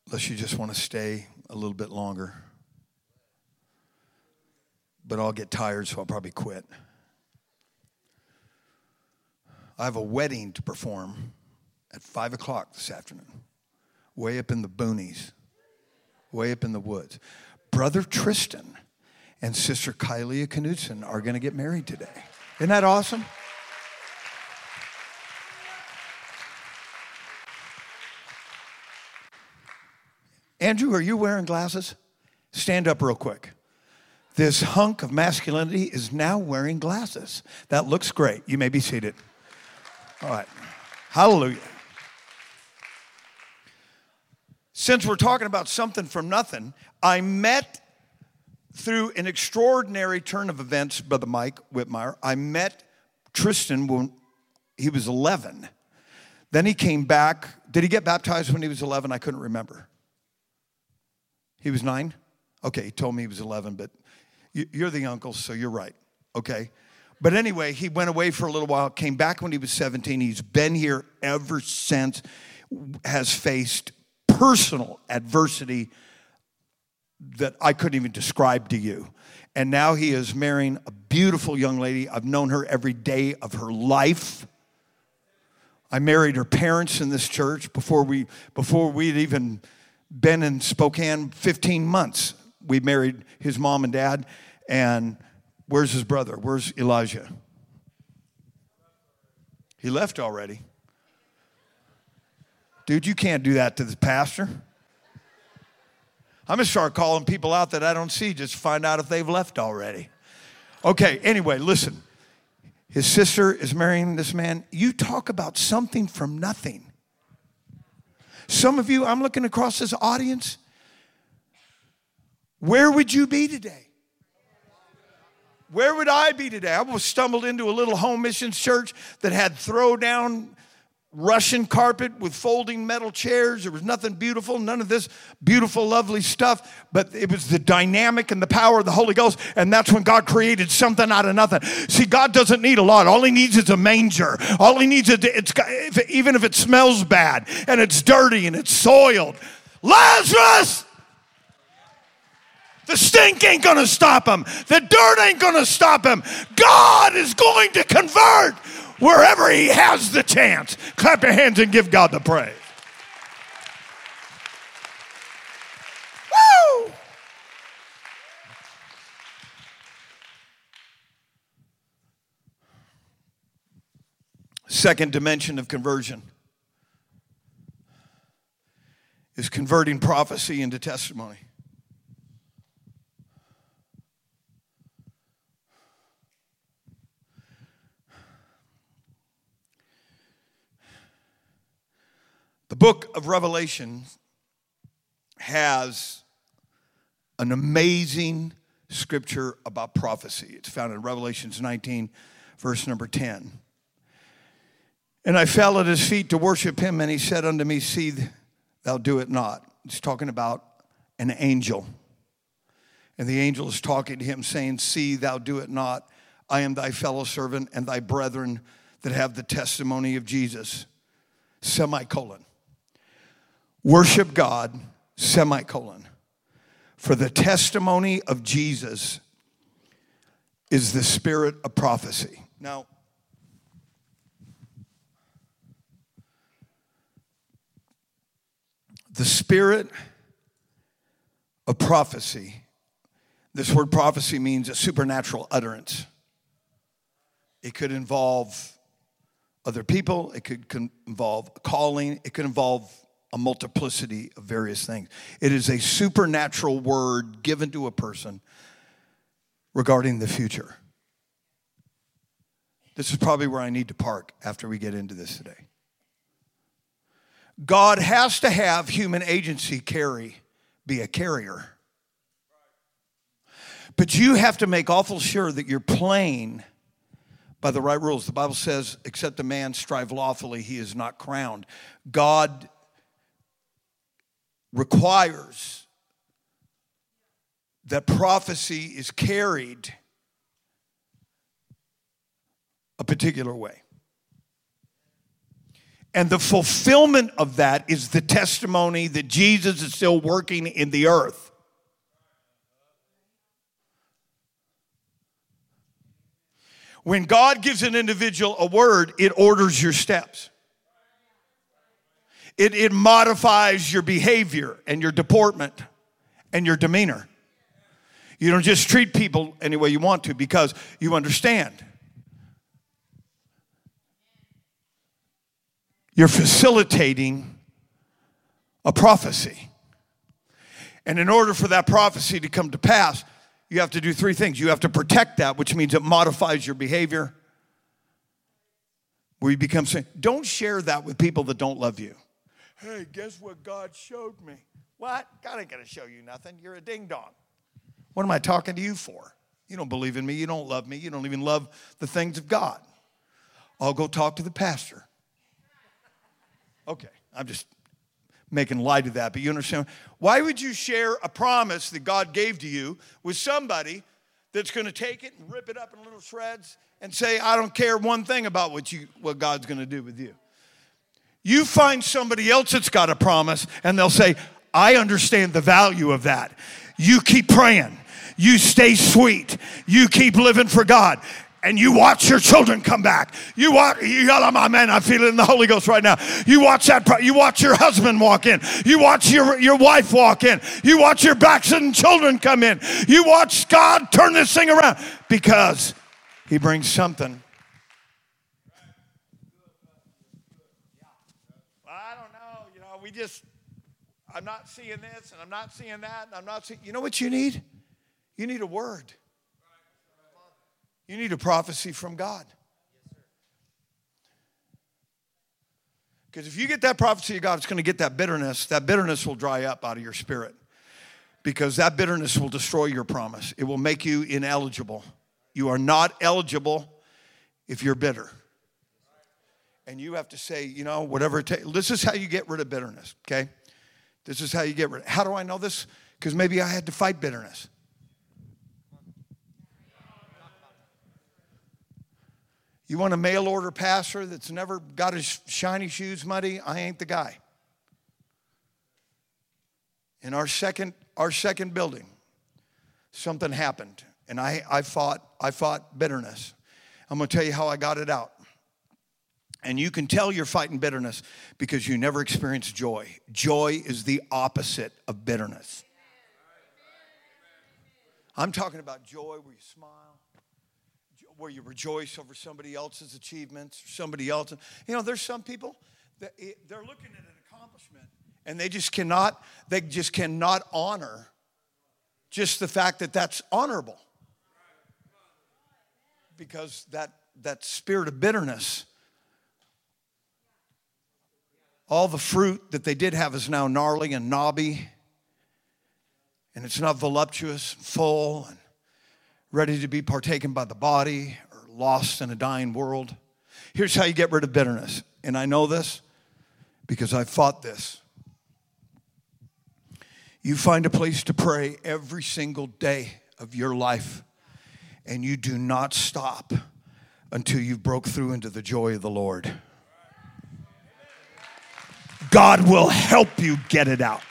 Unless you just want to stay a little bit longer. But I'll get tired, so I'll probably quit. I have a wedding to perform at 5 o'clock this afternoon, way up in the boonies, way up in the woods. Brother Tristan and Sister Kylie Knudsen are going to get married today. Isn't that awesome? Andrew, are you wearing glasses? Stand up real quick. This hunk of masculinity is now wearing glasses. That looks great. You may be seated. All right. Hallelujah. Since we're talking about something from nothing, I met through an extraordinary turn of events, Brother Mike Whitmire. I met Tristan when he was 11. Then he came back. Did he get baptized when he was 11? I couldn't remember. He was nine? Okay, he told me he was 11, but you're the uncle, so you're right. Okay. But anyway, he went away for a little while, came back when he was 17. He's been here ever since, has faced personal adversity that I couldn't even describe to you. And now he is marrying a beautiful young lady. I've known her every day of her life. I married her parents in this church before we before we'd even been in Spokane 15 months. We married his mom and dad. And where's his brother? Where's Elijah? He left already. Dude, you can't do that to the pastor. I'm to start calling people out that I don't see just to find out if they've left already. Okay, anyway, listen. His sister is marrying this man. You talk about something from nothing. Some of you, I'm looking across this audience. Where would you be today? Where would I be today? I was stumbled into a little home missions church that had throw down Russian carpet with folding metal chairs. There was nothing beautiful, none of this beautiful, lovely stuff, but it was the dynamic and the power of the Holy Ghost. And that's when God created something out of nothing. See, God doesn't need a lot. All He needs is a manger. All He needs is, it's, even if it smells bad and it's dirty and it's soiled. Lazarus! The stink ain't gonna stop him. The dirt ain't gonna stop him. God is going to convert wherever he has the chance. Clap your hands and give God the praise. Woo! Second dimension of conversion is converting prophecy into testimony. The book of Revelation has an amazing scripture about prophecy. It's found in Revelations 19, verse number 10. And I fell at his feet to worship him, and he said unto me, See, thou do it not. He's talking about an angel. And the angel is talking to him, saying, See, thou do it not. I am thy fellow servant and thy brethren that have the testimony of Jesus. Semicolon worship God, semicolon. For the testimony of Jesus is the spirit of prophecy. Now, the spirit of prophecy, this word prophecy means a supernatural utterance. It could involve other people, it could involve calling, it could involve a multiplicity of various things. It is a supernatural word given to a person regarding the future. This is probably where I need to park after we get into this today. God has to have human agency carry, be a carrier. But you have to make awful sure that you're playing by the right rules. The Bible says, except a man strive lawfully, he is not crowned. God requires that prophecy is carried a particular way. And the fulfillment of that is the testimony that Jesus is still working in the earth. When God gives an individual a word, it orders your steps. It, it modifies your behavior and your deportment and your demeanor. You don't just treat people any way you want to because you understand. You're facilitating a prophecy. And in order for that prophecy to come to pass, you have to do three things. You have to protect that, which means it modifies your behavior. Where you become saying, don't share that with people that don't love you. Hey, guess what God showed me? What? God ain't gonna show you nothing. You're a ding dong. What am I talking to you for? You don't believe in me. You don't love me. You don't even love the things of God. I'll go talk to the pastor. Okay, I'm just making light of that, but you understand? Why would you share a promise that God gave to you with somebody that's going to take it and rip it up in little shreds and say, I don't care one thing about what, you, what God's going to do with you? You find somebody else that's got a promise, and they'll say, I understand the value of that. You keep praying. You stay sweet. You keep living for God. And you watch your children come back. You watch, you got my man, I feel it in the Holy Ghost right now. You watch that, you watch your husband walk in. You watch your, your wife walk in. You watch your backslidden children come in. You watch God turn this thing around because He brings something we just, I'm not seeing this and I'm not seeing that and I'm not seeing. You know what you need? You need a word. You need a prophecy from God. Because if you get that prophecy of God, it's going to get that bitterness. That bitterness will dry up out of your spirit. Because that bitterness will destroy your promise. It will make you ineligible. You are not eligible if you're bitter and you have to say, you know, whatever it takes. This is how you get rid of bitterness, okay? This is how you get rid. How do I know this? Because maybe I had to fight bitterness. You want a mail order pastor that's never got his shiny shoes muddy? I ain't the guy. In our second, our second building, something happened, and I, I fought, I fought bitterness. I'm gonna tell you how I got it out. And you can tell you're fighting bitterness because you never experience joy. Joy is the opposite of bitterness. I'm talking about joy where you smile, where you rejoice over somebody else's achievements, somebody else. You know, there's some people that they're looking at an accomplishment and they just cannot, they just cannot honor just the fact that that's honorable. Because that, that spirit of bitterness all the fruit that they did have is now gnarly and knobby, and it's not voluptuous, full, and ready to be partaken by the body or lost in a dying world. Here's how you get rid of bitterness. And I know this because I fought this. You find a place to pray every single day of your life, and you do not stop until you've broke through into the joy of the Lord. God will help you get it out.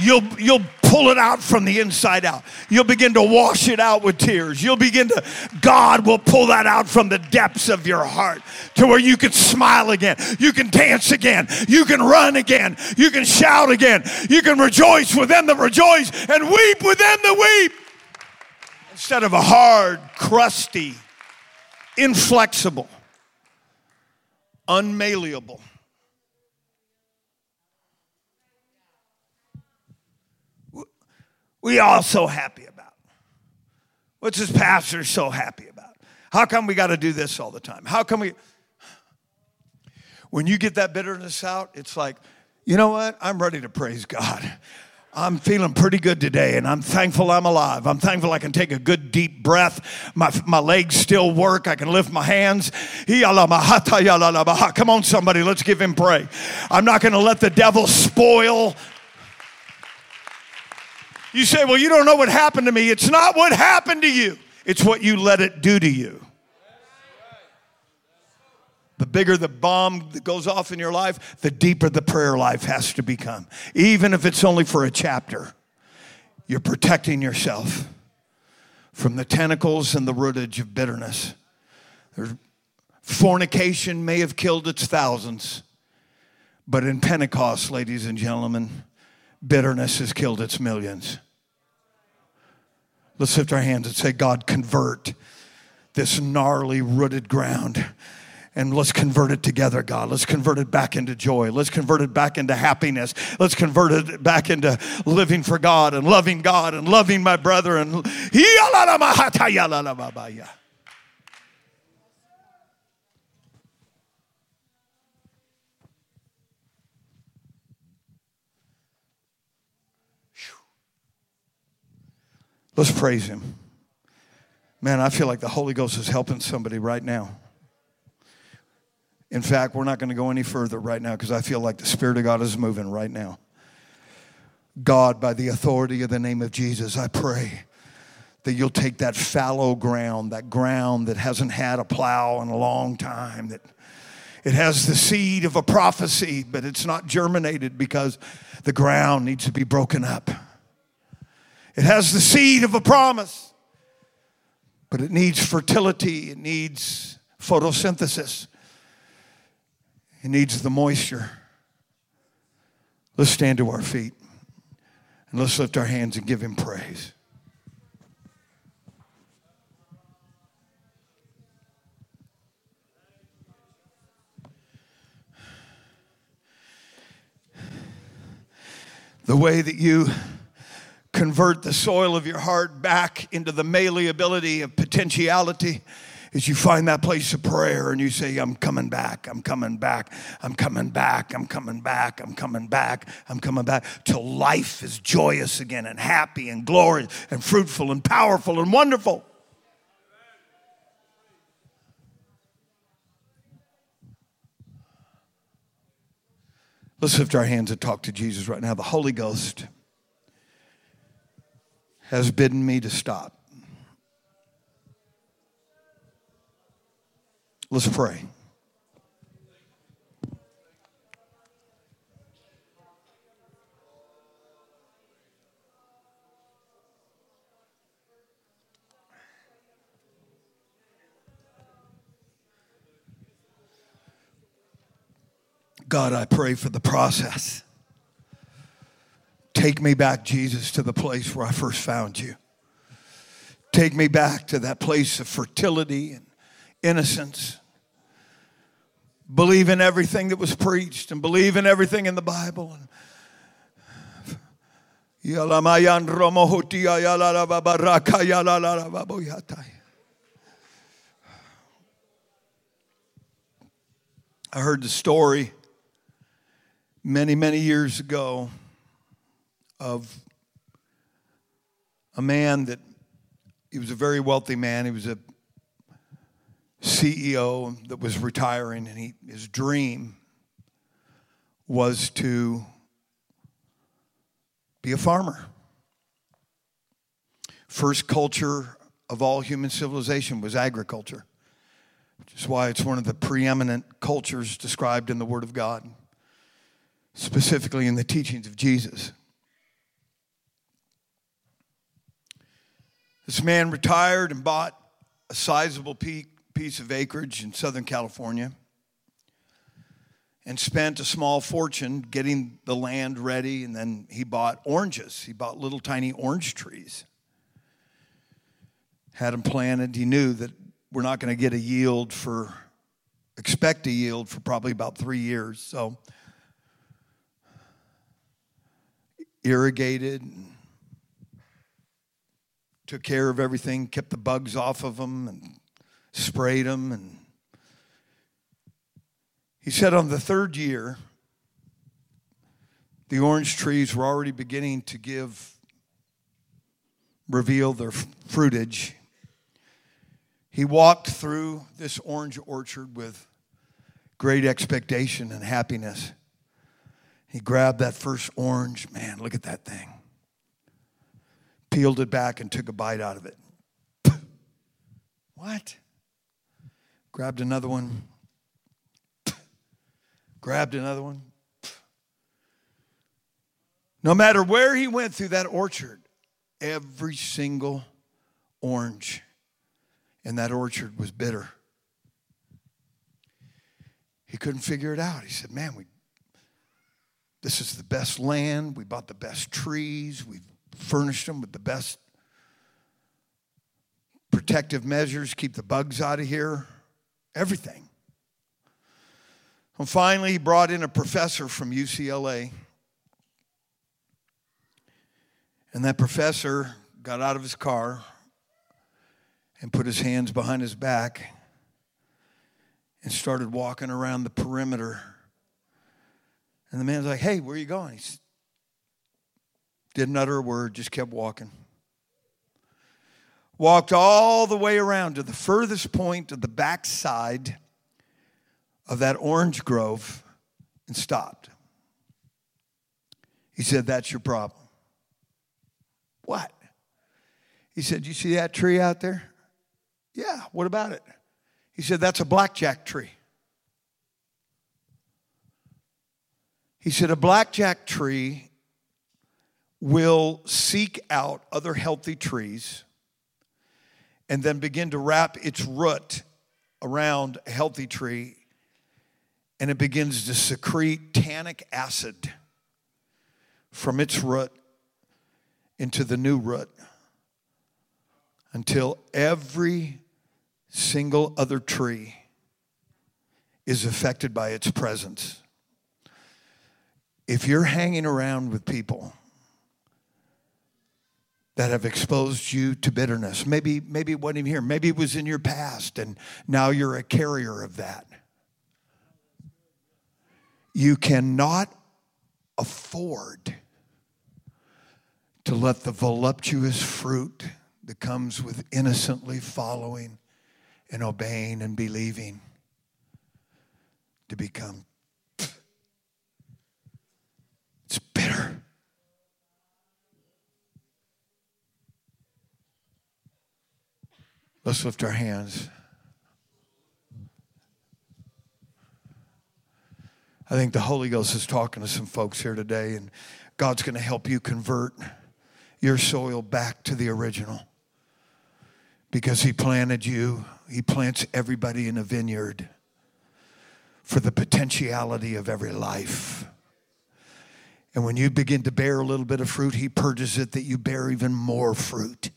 You'll, you'll pull it out from the inside out. You'll begin to wash it out with tears. You'll begin to, God will pull that out from the depths of your heart to where you can smile again. You can dance again. You can run again. You can shout again. You can rejoice with them that rejoice and weep with them that weep. Instead of a hard, crusty, inflexible, unmalleable we all so happy about? What's this pastor so happy about? How come we got to do this all the time? How come we? When you get that bitterness out, it's like, you know what? I'm ready to praise God. I'm feeling pretty good today, and I'm thankful I'm alive. I'm thankful I can take a good deep breath. My, my legs still work. I can lift my hands. Come on, somebody, let's give him praise. I'm not going to let the devil spoil you say, Well, you don't know what happened to me. It's not what happened to you, it's what you let it do to you. The bigger the bomb that goes off in your life, the deeper the prayer life has to become. Even if it's only for a chapter, you're protecting yourself from the tentacles and the rootage of bitterness. Fornication may have killed its thousands, but in Pentecost, ladies and gentlemen, bitterness has killed its millions. Let's lift our hands and say, God, convert this gnarly, rooted ground. And let's convert it together, God. Let's convert it back into joy. Let's convert it back into happiness. Let's convert it back into living for God and loving God and loving my brother. And Let's praise Him. Man, I feel like the Holy Ghost is helping somebody right now. In fact, we're not going to go any further right now because I feel like the Spirit of God is moving right now. God, by the authority of the name of Jesus, I pray that you'll take that fallow ground, that ground that hasn't had a plow in a long time, that it has the seed of a prophecy, but it's not germinated because the ground needs to be broken up. It has the seed of a promise, but it needs fertility, it needs photosynthesis, it needs the moisture. Let's stand to our feet and let's lift our hands and give Him praise. The way that you convert the soil of your heart back into the malleability of potentiality is you find that place of prayer and you say, I'm coming back, I'm coming back, I'm coming back, I'm coming back, I'm coming back, I'm coming back, till life is joyous again and happy and glorious and fruitful and powerful and wonderful. Let's lift our hands and talk to Jesus right now. The Holy Ghost has bidden me to stop. Let's pray. God, I pray for the process. Take me back, Jesus, to the place where I first found you. Take me back to that place of fertility and innocence. Believe in everything that was preached and believe in everything in the Bible. I heard the story many, many years ago of a man that he was a very wealthy man. He was a CEO that was retiring, and he, his dream was to be a farmer. First culture of all human civilization was agriculture, which is why it's one of the preeminent cultures described in the Word of God, specifically in the teachings of Jesus. This man retired and bought a sizable piece of acreage in Southern California and spent a small fortune getting the land ready. And then he bought oranges. He bought little tiny orange trees, had them planted. He knew that we're not going to get a yield for, expect a yield for probably about three years. So, irrigated took care of everything, kept the bugs off of them, and sprayed them. And he said on the third year, the orange trees were already beginning to give, reveal their fruitage. He walked through this orange orchard with great expectation and happiness. He grabbed that first orange. Man, look at that thing peeled it back and took a bite out of it. what? Grabbed another one. Grabbed another one. No matter where he went through that orchard, every single orange in that orchard was bitter. He couldn't figure it out. He said, Man, we, this is the best land. We bought the best trees. We've furnished them with the best protective measures, keep the bugs out of here, everything. And finally, he brought in a professor from UCLA. And that professor got out of his car and put his hands behind his back and started walking around the perimeter. And the man's like, Hey, where are you going? He said, didn't utter a word, just kept walking. Walked all the way around to the furthest point of the backside of that orange grove and stopped. He said, That's your problem. What? He said, You see that tree out there? Yeah, what about it? He said, That's a blackjack tree. He said, A blackjack tree will seek out other healthy trees and then begin to wrap its root around a healthy tree and it begins to secrete tannic acid from its root into the new root until every single other tree is affected by its presence. If you're hanging around with people that have exposed you to bitterness. Maybe, maybe it wasn't even here. Maybe it was in your past and now you're a carrier of that. You cannot afford to let the voluptuous fruit that comes with innocently following and obeying and believing to become it's bitter. Let's lift our hands. I think the Holy Ghost is talking to some folks here today, and God's going to help you convert your soil back to the original because He planted you, He plants everybody in a vineyard for the potentiality of every life. And when you begin to bear a little bit of fruit, He purges it that you bear even more fruit.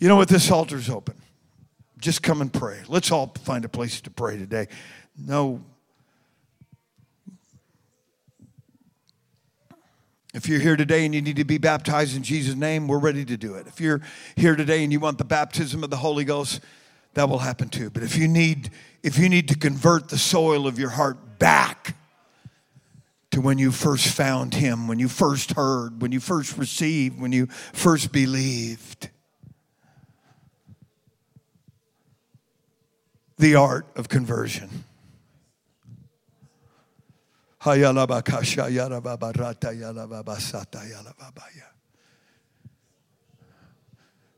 You know what? This altar's open. Just come and pray. Let's all find a place to pray today. No. If you're here today and you need to be baptized in Jesus' name, we're ready to do it. If you're here today and you want the baptism of the Holy Ghost, that will happen too. But if you need if you need to convert the soil of your heart back to when you first found him, when you first heard, when you first received, when you first believed, the art of conversion.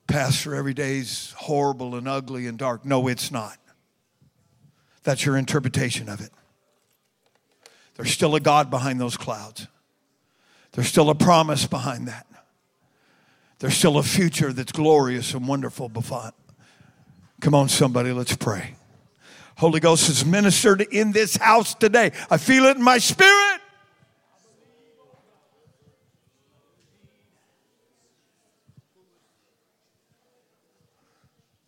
Pastor, every day's horrible and ugly and dark. No, it's not. That's your interpretation of it. There's still a God behind those clouds. There's still a promise behind that. There's still a future that's glorious and wonderful. Come on, somebody, let's pray. Holy Ghost is ministered in this house today. I feel it in my spirit.